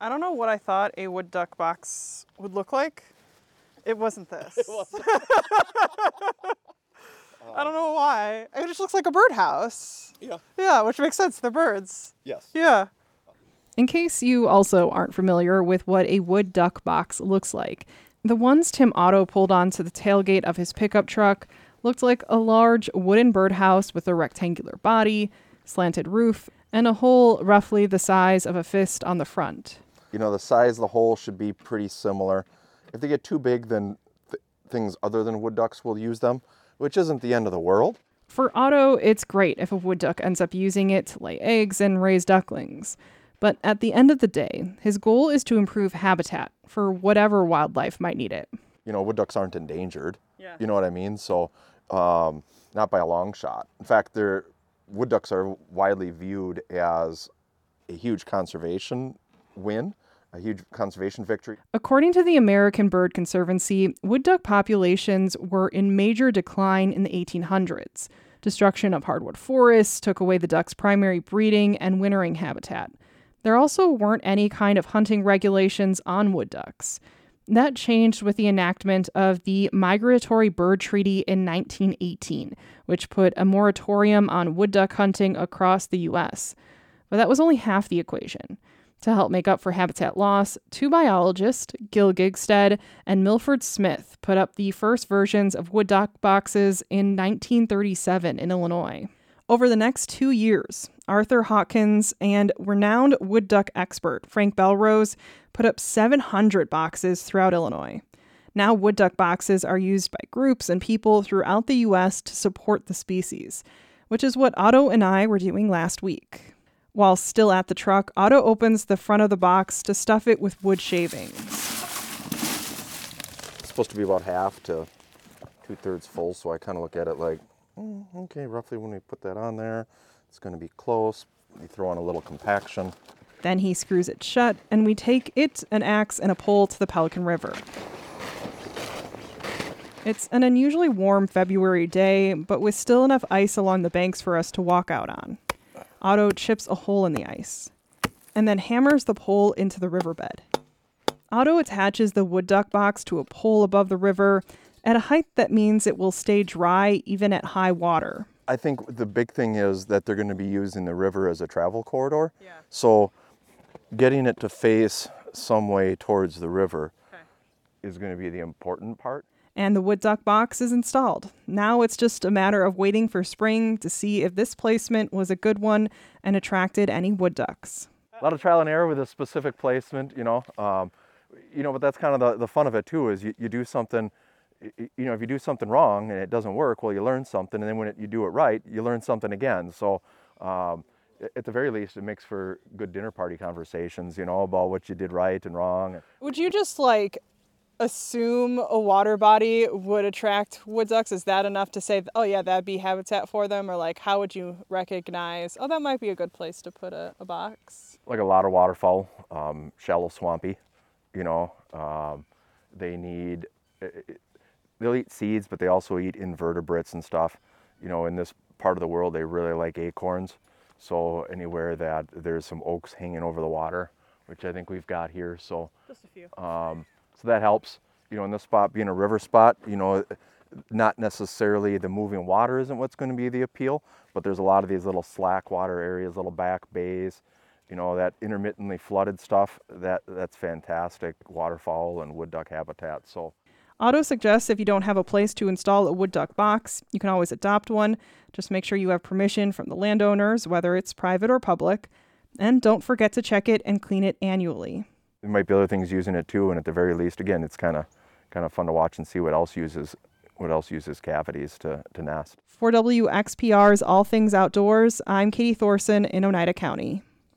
I don't know what I thought a wood duck box would look like. It wasn't this. I don't know why. It just looks like a birdhouse. Yeah. Yeah, which makes sense. They're birds. Yes. Yeah. In case you also aren't familiar with what a wood duck box looks like, the ones Tim Otto pulled onto the tailgate of his pickup truck looked like a large wooden birdhouse with a rectangular body, slanted roof, and a hole roughly the size of a fist on the front. You know, the size of the hole should be pretty similar. If they get too big, then th- things other than wood ducks will use them, which isn't the end of the world. For Otto, it's great if a wood duck ends up using it to lay eggs and raise ducklings. But at the end of the day, his goal is to improve habitat for whatever wildlife might need it. You know, wood ducks aren't endangered. Yeah. You know what I mean? So, um, not by a long shot. In fact, they're, wood ducks are widely viewed as a huge conservation win, a huge conservation victory. According to the American Bird Conservancy, wood duck populations were in major decline in the 1800s. Destruction of hardwood forests took away the duck's primary breeding and wintering habitat. There also weren't any kind of hunting regulations on wood ducks. That changed with the enactment of the Migratory Bird Treaty in 1918, which put a moratorium on wood duck hunting across the U.S. But that was only half the equation. To help make up for habitat loss, two biologists, Gil Gigstead and Milford Smith, put up the first versions of wood duck boxes in 1937 in Illinois. Over the next two years, Arthur Hawkins and renowned wood duck expert Frank Bellrose put up 700 boxes throughout Illinois. Now, wood duck boxes are used by groups and people throughout the U.S. to support the species, which is what Otto and I were doing last week. While still at the truck, Otto opens the front of the box to stuff it with wood shavings. It's supposed to be about half to two thirds full, so I kind of look at it like, "Mm, okay, roughly when we put that on there, it's going to be close. You throw on a little compaction. Then he screws it shut, and we take it, an axe, and a pole to the Pelican River. It's an unusually warm February day, but with still enough ice along the banks for us to walk out on. Otto chips a hole in the ice and then hammers the pole into the riverbed. Otto attaches the wood duck box to a pole above the river at a height that means it will stay dry even at high water. I think the big thing is that they're going to be using the river as a travel corridor. Yeah. So getting it to face some way towards the river Okay. is going to be the important part. And the wood duck box is installed. Now it's just a matter of waiting for spring to see if this placement was a good one and attracted any wood ducks. A lot of trial and error with a specific placement, you know. Um, you know, but that's kind of the, the fun of it too. Is you, you do something, y- y- you know, if you do something wrong and it doesn't work, well, you learn something, and then when it, you do it right, you learn something again. So, um, at the very least, it makes for good dinner party conversations, you know, about what you did right and wrong. Would you just like assume a water body would attract wood ducks? Is that enough to say, oh yeah, that'd be habitat for them? Or like, how would you recognize, oh, that might be a good place to put a, a box? like a lot of waterfowl, um, shallow, swampy. You know, um, they need. i- i- They'll eat seeds, but they also eat invertebrates and stuff. You know, in this part of the world, they really like acorns. So anywhere that there's some oaks hanging over the water, which I think we've got here, so Just a few. um, so that helps. You know, in this spot being a river spot, you know, not necessarily the moving water isn't what's going to be the appeal, but there's a lot of these little slack water areas, little back bays, you know, that intermittently flooded stuff. That that's fantastic waterfowl and wood duck habitat. So Otto suggests if you don't have a place to install a wood duck box, you can always adopt one. Just make sure you have permission from the landowners, whether it's private or public. And don't forget to check it and clean it annually. There might be other things using it too, and at the very least, again, it's kind of kind of fun to watch and see what else uses what else uses cavities to, to nest. For WXPR's All Things Outdoors, I'm Katie Thoresen in Oneida County.